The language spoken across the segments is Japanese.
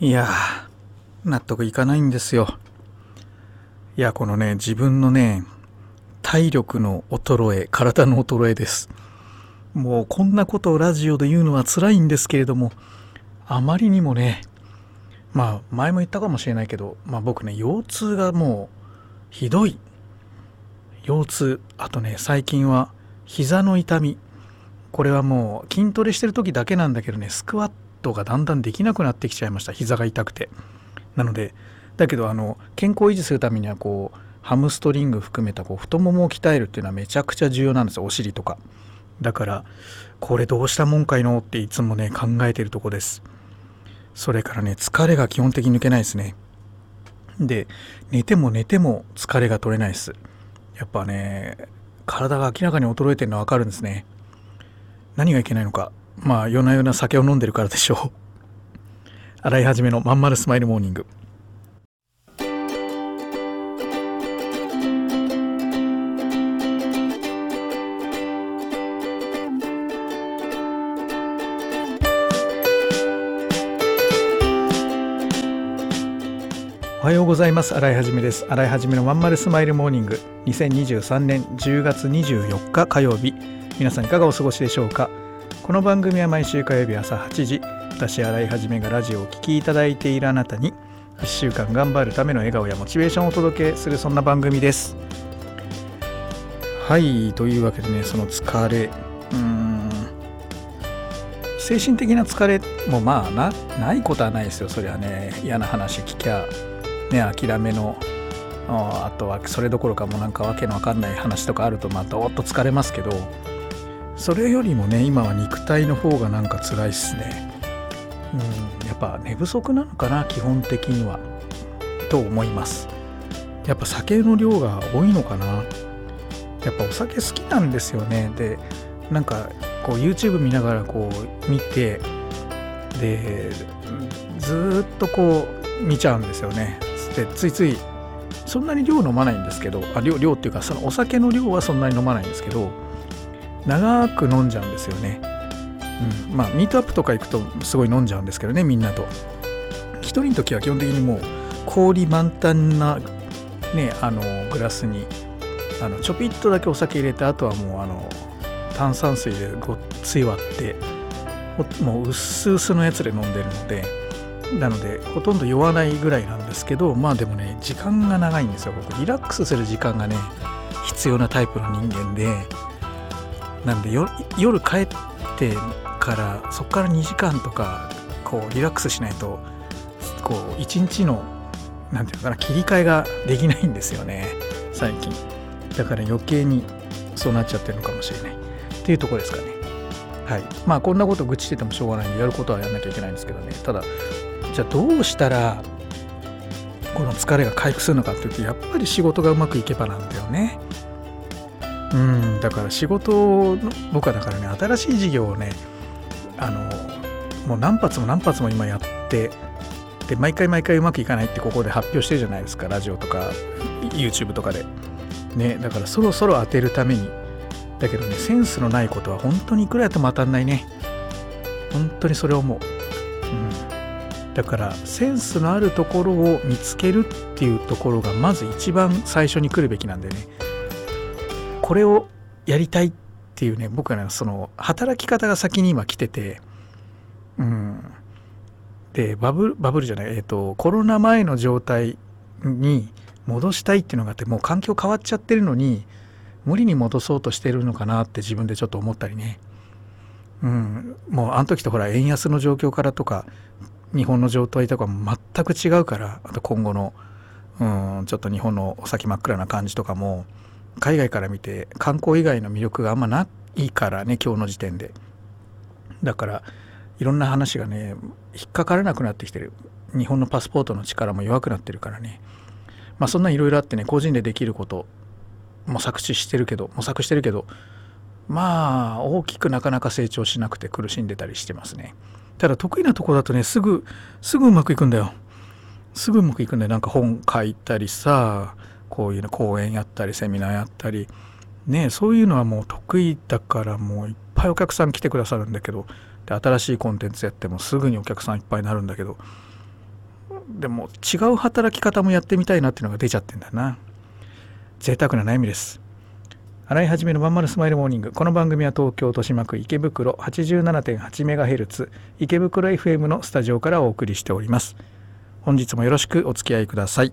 いや、納得いかないんですよ。いや、このね、自分のね、体力の衰え、体の衰えです。もうこんなことをラジオで言うのは辛いんですけれども、あまりにもね、まあ前も言ったかもしれないけど、まあ僕ね、腰痛がもうひどい。腰痛、あとね、最近は膝の痛み。これはもう筋トレしてる時だけなんだけどね、スクワットがだんだんできなくなってきちゃいました。膝が痛くて。なので、だけどあの健康維持するためにはこうハムストリング含めたこう太ももを鍛えるっていうのはめちゃくちゃ重要なんですよ。お尻とか。だからこれどうしたもんかいのっていつもね考えてるとこです。それからね疲れが基本的に抜けないですね。で寝ても寝ても疲れが取れないです。やっぱね体が明らかに衰えてるのは分かるんですね。何がいけないのか。まあ夜な夜な酒を飲んでるからでしょう。洗い始めのまんまるスマイルモーニング。おはようございます。新井はじめです。新井はじめのまんまるスマイルモーニング。2023年10月24日火曜日。皆さんいかがお過ごしでしょうか？この番組は毎週火曜日朝8時私新井はじめがラジオを聴きいただいているあなたに1週間頑張るための笑顔やモチベーションをお届けするそんな番組です。はいというわけでねその疲れ。うん。精神的な疲れもまあなないことはないですよ。そりゃね嫌な話聞きゃね諦めのあとはそれどころかもうなんかわけのわかんない話とかあるとまあどーっと疲れますけどそれよりもね今は肉体の方がなんか辛いっすね。うんやっぱ寝不足なのかな基本的には。と思います。やっぱ酒の量が多いのかな。やっぱお酒好きなんですよね。でなんかこう YouTube 見ながらこう見てでずっとこう見ちゃうんですよね。でついついそんなに量飲まないんですけどあ量量っていうかそのお酒の量はそんなに飲まないんですけど長く飲んじゃうんですよね、うん、まあミートアップとか行くとすごい飲んじゃうんですけどねみんなと。一人の時は基本的にもう氷満タンなねあのグラスにあのちょぴっとだけお酒入れてあとはもうあの炭酸水でごっつい割ってもう薄々のやつで飲んでるのでなのでほとんど酔わないぐらいなんですけどまあでもね時間が長いんですよ僕。リラックスする時間がね必要なタイプの人間でなんで夜帰ってからそこから2時間とかこうリラックスしないとこう一日の何て言うのかな切り替えができないんですよね。最近。だから余計にそうなっちゃってるのかもしれない。っていうとこですかね。はい。まあこんなこと愚痴しててもしょうがないんでやることはやんなきゃいけないんですけどね。ただじゃあどうしたらこの疲れが回復するのかっていうとやっぱり仕事がうまくいけばなんだよね。うんだから仕事の僕はだからね新しい事業をねあのもう何発も何発も今やってで毎回毎回うまくいかないってここで発表してるじゃないですかラジオとか YouTube とかで。ねだからそろそろ当てるために。だけどねセンスのないことは本当にいくらやっても当たんないね。本当にそれを思う、うん、だからセンスのあるところを見つけるっていうところがまず一番最初に来るべきなんでね。これをやりたいっていうね僕はねその働き方が先に今来ててうん。でバブルバブルじゃないえっ、ー、とコロナ前の状態に戻したいっていうのがあってもう環境変わっちゃってるのに無理に戻そうとしてるのかなって自分でちょっと思ったりね。うん。もうあの時とほら円安の状況からとか日本の状態とかも全く違うからあと今後のうんちょっと日本のお先真っ暗な感じとかも海外から見て観光以外の魅力があんまないからね今日の時点で。だからいろんな話がね引っかからなくなってきてる。日本のパスポートの力も弱くなってるからね。まあそんないろいろあってね個人でできること模索してるけど模索してるけどまあ大きくなかなか成長しなくて苦しんでたりしてますね。ただ得意なとこだとねすぐすぐうまくいくんだよ。すぐうまくいくんだよ。なんか本書いたりさこういうの講演やったりセミナーやったり。ねそういうのはもう得意だからもういっぱいお客さん来てくださるんだけど。で新しいコンテンツやってもすぐにお客さんいっぱいになるんだけど。でも違う働き方もやってみたいなっていうのが出ちゃってんだな。贅沢な悩みです。洗い始めのまんまるスマイルモーニング。この番組は東京豊島区池袋 87.8MHz 池袋 FM のスタジオからお送りしております。本日もよろしくお付き合いください。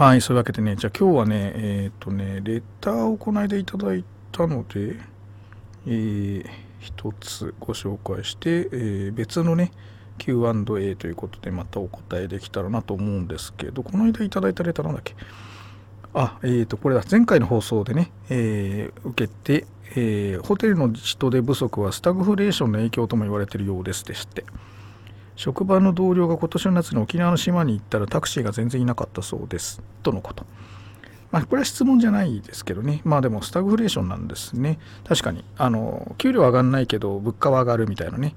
はいそういうわけでねじゃあ今日はねえっ、ー、とねレターをこの間いただいたのでえー、一つご紹介して、えー、別のね Q&A ということでまたお答えできたらなと思うんですけどこの間いただいたレターなんだっけ？あえっ、ー、とこれだ。前回の放送でね、えー、受けて、えー、ホテルの人手不足はスタグフレーションの影響とも言われているようですでして。職場の同僚が今年の夏に沖縄の島に行ったらタクシーが全然いなかったそうですとのことまあ、これは質問じゃないですけどね。まあでもスタグフレーションなんですね。確かに。あの、給料上がんないけど物価は上がるみたいなね。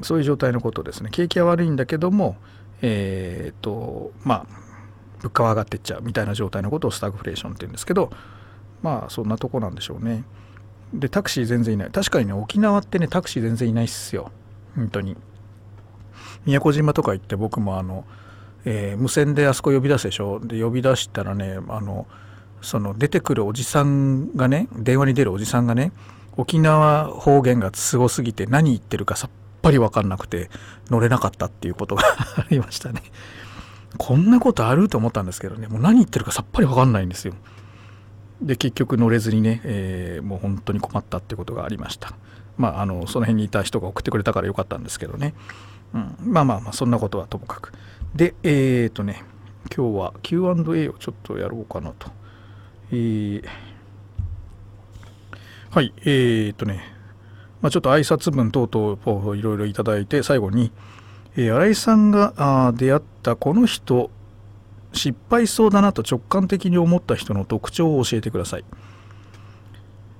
そういう状態のことですね。景気は悪いんだけども、えっ、と、まあ、物価は上がってっちゃうみたいな状態のことをスタグフレーションって言うんですけど、まあそんなとこなんでしょうね。で、タクシー全然いない。確かにね、沖縄ってね、タクシー全然いないっすよ。本当に。宮古島とか行って僕もあの、えー、無線であそこ呼び出すでしょ？で呼び出したらねあのその出てくるおじさんがね電話に出るおじさんがね沖縄方言がすごすぎて何言ってるかさっぱり分かんなくて乗れなかったっていうことが ありましたね。こんなことあると思ったんですけどねもう何言ってるかさっぱり分かんないんですよ。で結局乗れずにね、えー、もう本当に困ったってことがありました。まああのその辺にいた人が送ってくれたからよかったんですけどね。うん、まあまあまあそんなことはともかく。で、えっ、ー、とね、今日は Q&A をちょっとやろうかなと。えー、はい、えー、とね、まあ、ちょっと挨拶文等々いろいろいただいて、最後に、えー、新井さんがあ出会ったこの人、失敗そうだなと直感的に思った人の特徴を教えてください。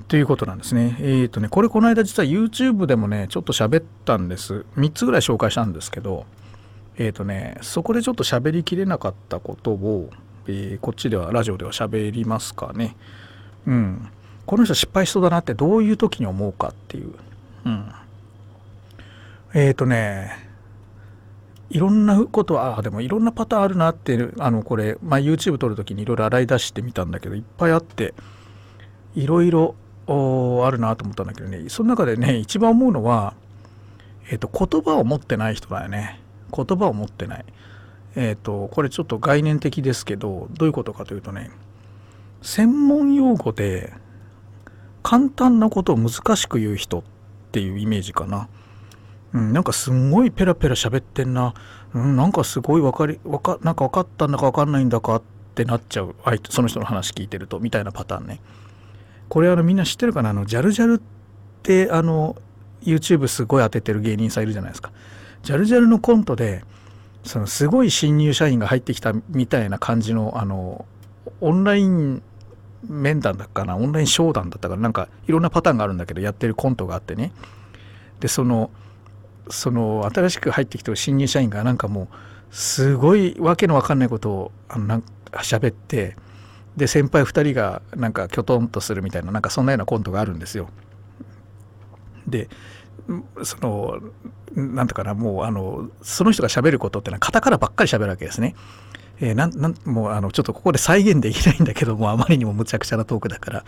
ということなんですね。えっ、ー、とね、これこの間実は YouTube でもね、ちょっと喋ったんです。3つぐらい紹介したんですけど、えっ、ー、とねそこでちょっと喋りきれなかったことを、えー、こっちではラジオでは喋りますかねうんこの人失敗しそうだなってどういう時に思うかっていううんえっ、ー、とねいろんなことはあでもいろんなパターンあるなってあのこれ、まあ、YouTube 撮る時にいろいろ洗い出してみたんだけどいっぱいあっていろいろあるなと思ったんだけどねその中でね一番思うのは、えーと言葉を持ってない人だよね言葉を持ってない。えっ、ー、と、これちょっと概念的ですけど、どういうことかというとね、専門用語で簡単なことを難しく言う人っていうイメージかな。うん、なんかすんごいペラペラ喋ってんな。うん、なんかすごい分かり、わか、なんか分かったんだか分かんないんだかってなっちゃう。相手、その人の話聞いてると、みたいなパターンね。これあのみんな知ってるかな？あの、ジャルジャルってあの、YouTube すごい当ててる芸人さんいるじゃないですか。ジャルジャルのコントでそのすごい新入社員が入ってきたみたいな感じのあのオンライン面談だったかな？オンライン商談だったからなんかいろんなパターンがあるんだけどやってるコントがあってね。でそのその新しく入ってきた新入社員がなんかもうすごいわけのわかんないことをあのなんか喋ってで先輩2人がなんかきょとんとするみたいななんかそんなようなコントがあるんですよ。でそのなんとかなもうあのその人がしゃべることってのはカタカナばっかりしゃべるわけですね。えー、なんなんもうあのちょっとここで再現できないんだけどもあまりにもむちゃくちゃなトークだから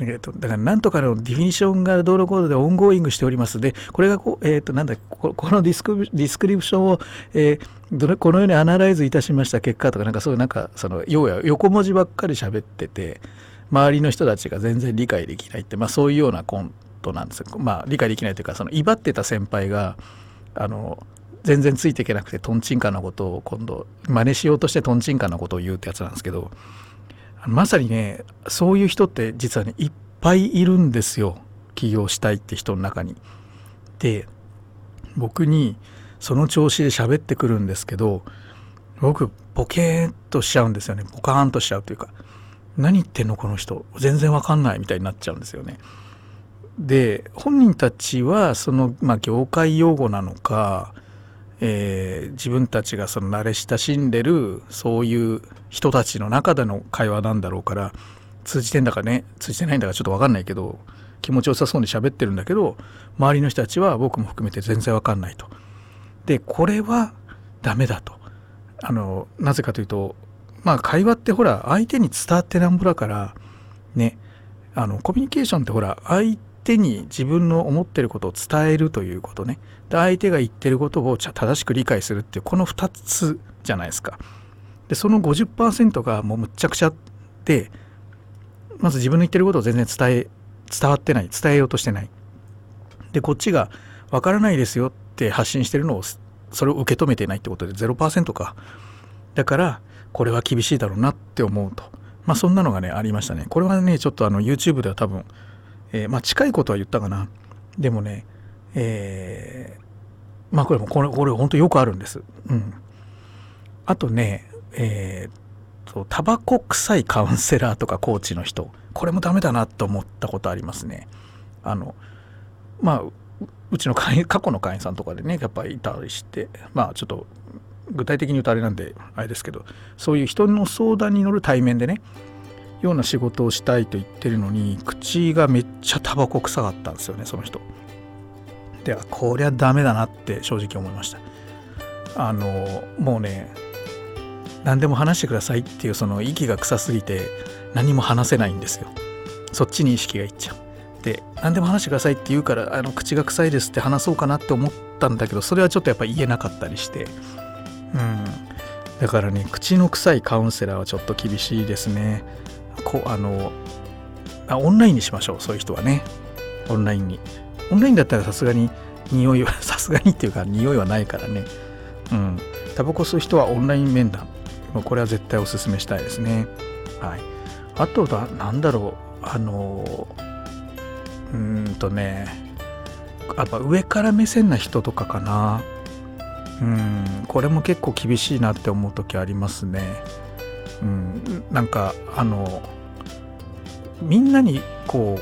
えー、とだからなんとかの definition が道路コードで ongoing しておりますでこれがこう、えー、となんだここのディスク description を、えー、このように analyze いたしました結果とかなんかそういうなんかその要は横文字ばっかり喋ってて周りの人たちが全然理解できないって、まあ、そういうようなコントなんですよ。まあ理解できないというかその威張ってた先輩があの全然ついていけなくてとんちんかなことを今度真似しようとしてとんちんかなことを言うってやつなんですけどまさにねそういう人って実はねいっぱいいるんですよ起業したいって人の中に。で僕にその調子で喋ってくるんですけど僕ボケーっとしちゃうんですよねボカーンとしちゃうというか何言ってんのこの人？全然わかんないみたいになっちゃうんですよね。で本人たちはその、まあ、業界用語なのか、えー、自分たちがその慣れ親しんでるそういう人たちの中での会話なんだろうから通じてんだかね通じてないんだかちょっと分かんないけど気持ちよさそうに喋ってるんだけど周りの人たちは僕も含めて全然分かんないと。でこれはダメだと。あのなぜかというとまあ会話ってほら相手に伝わってなんぼだからねあのコミュニケーションってほら相手手に自分の思ってることを伝えるということね。で相手が言ってることを正しく理解するっていうこの2つじゃないですか。でその50%がもうむっちゃくちゃでまず自分の言ってることを全然伝え伝わってない伝えようとしてない。でこっちが分からないですよって発信してるのをそれを受け止めてないってことで0%か。だからこれは厳しいだろうなって思うと。まあそんなのがねありましたね。これはねちょっとあの YouTube では多分えー、まあ近いことは言ったかな。でもねえー、まあこれもこれこれ本当よくあるんです。うん。あとねえー、とタバコ臭いカウンセラーとかコーチの人。これもダメだなと思ったことありますね。あのまあうちの会員過去の会員さんとかでねやっぱりいたりしてまあちょっと具体的に言うとあれなんであれですけどそういう人の相談に乗る対面でねような仕事をしたいと言ってるのに口がめっちゃタバコ臭かったんですよねその人。でこりゃダメだなって正直思いました。あのもうね何でも話してくださいっていうその息が臭すぎて何も話せないんですよ。そっちに意識がいっちゃう。で何でも話してくださいって言うからあの口が臭いですって話そうかなって思ったんだけどそれはちょっとやっぱ言えなかったりして。うん。だからね口の臭いカウンセラーはちょっと厳しいですね。こあのあオンラインにしましょうそういう人はね。オンラインに。オンラインだったらさすがに匂いは さすがにっていうか匂いはないからね。うん。タバコ吸う人はオンライン面談。これは絶対おすすめしたいですね。はい。あとは何だろう。あのうんとね。やっぱ上から目線な人とかかな。うん。これも結構厳しいなって思う時ありますね。うん、なんかあのみんなにこ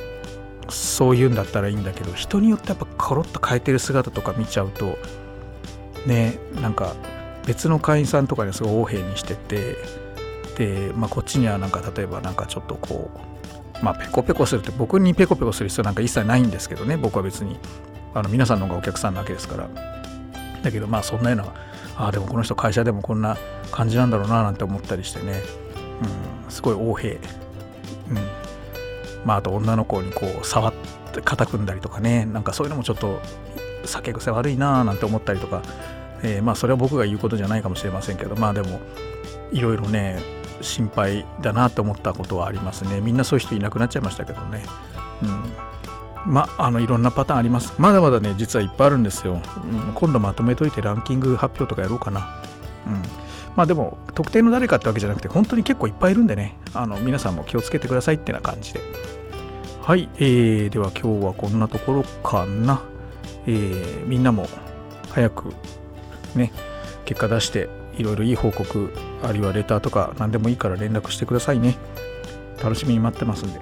うそう言うんだったらいいんだけど人によってやっぱコロッと変えてる姿とか見ちゃうとねなんか別の会員さんとかにすごい横柄にしててで、まあ、こっちにはなんか例えばなんかちょっとこうまあペコペコするって僕にペコペコする必要なんか一切ないんですけどね僕は別に。あの皆さんの方がお客さんなわけですから。だけどまあそんなようなああでもこの人会社でもこんな感じなんだろうななんて思ったりしてね、うん、すごい横柄、うん、まああと女の子にこう触って肩組んだりとかね。なんかそういうのもちょっと酒癖悪いななんて思ったりとか、えー、まあそれは僕が言うことじゃないかもしれませんけどまあでもいろいろね心配だなと思ったことはありますね。みんなそういう人いなくなっちゃいましたけどね。うん。まあのいろんなパターンあります。まだまだね実はいっぱいあるんですよ、うん、今度まとめといてランキング発表とかやろうかな。うん。まあでも特定の誰かってわけじゃなくて本当に結構いっぱいいるんでね。あの皆さんも気をつけてくださいってな感じで。はい、えー、では今日はこんなところかな、えー、みんなも早くね結果出していろいろいい報告あるいはレターとか何でもいいから連絡してくださいね。楽しみに待ってますんで。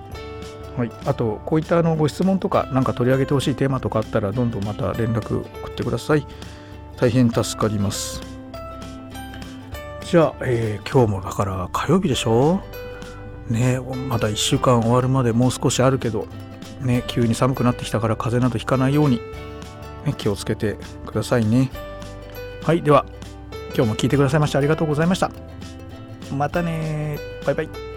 はい、あとこういったあのご質問とか何か取り上げてほしいテーマとかあったらどんどんまた連絡送ってください。大変助かります。じゃあ、えー、今日もだから火曜日でしょ？ねまだ1週間終わるまでもう少しあるけどね急に寒くなってきたから風邪などひかないように、ね、気をつけてくださいね。はいでは今日も聞いてくださいましてありがとうございました。またねバイバイ。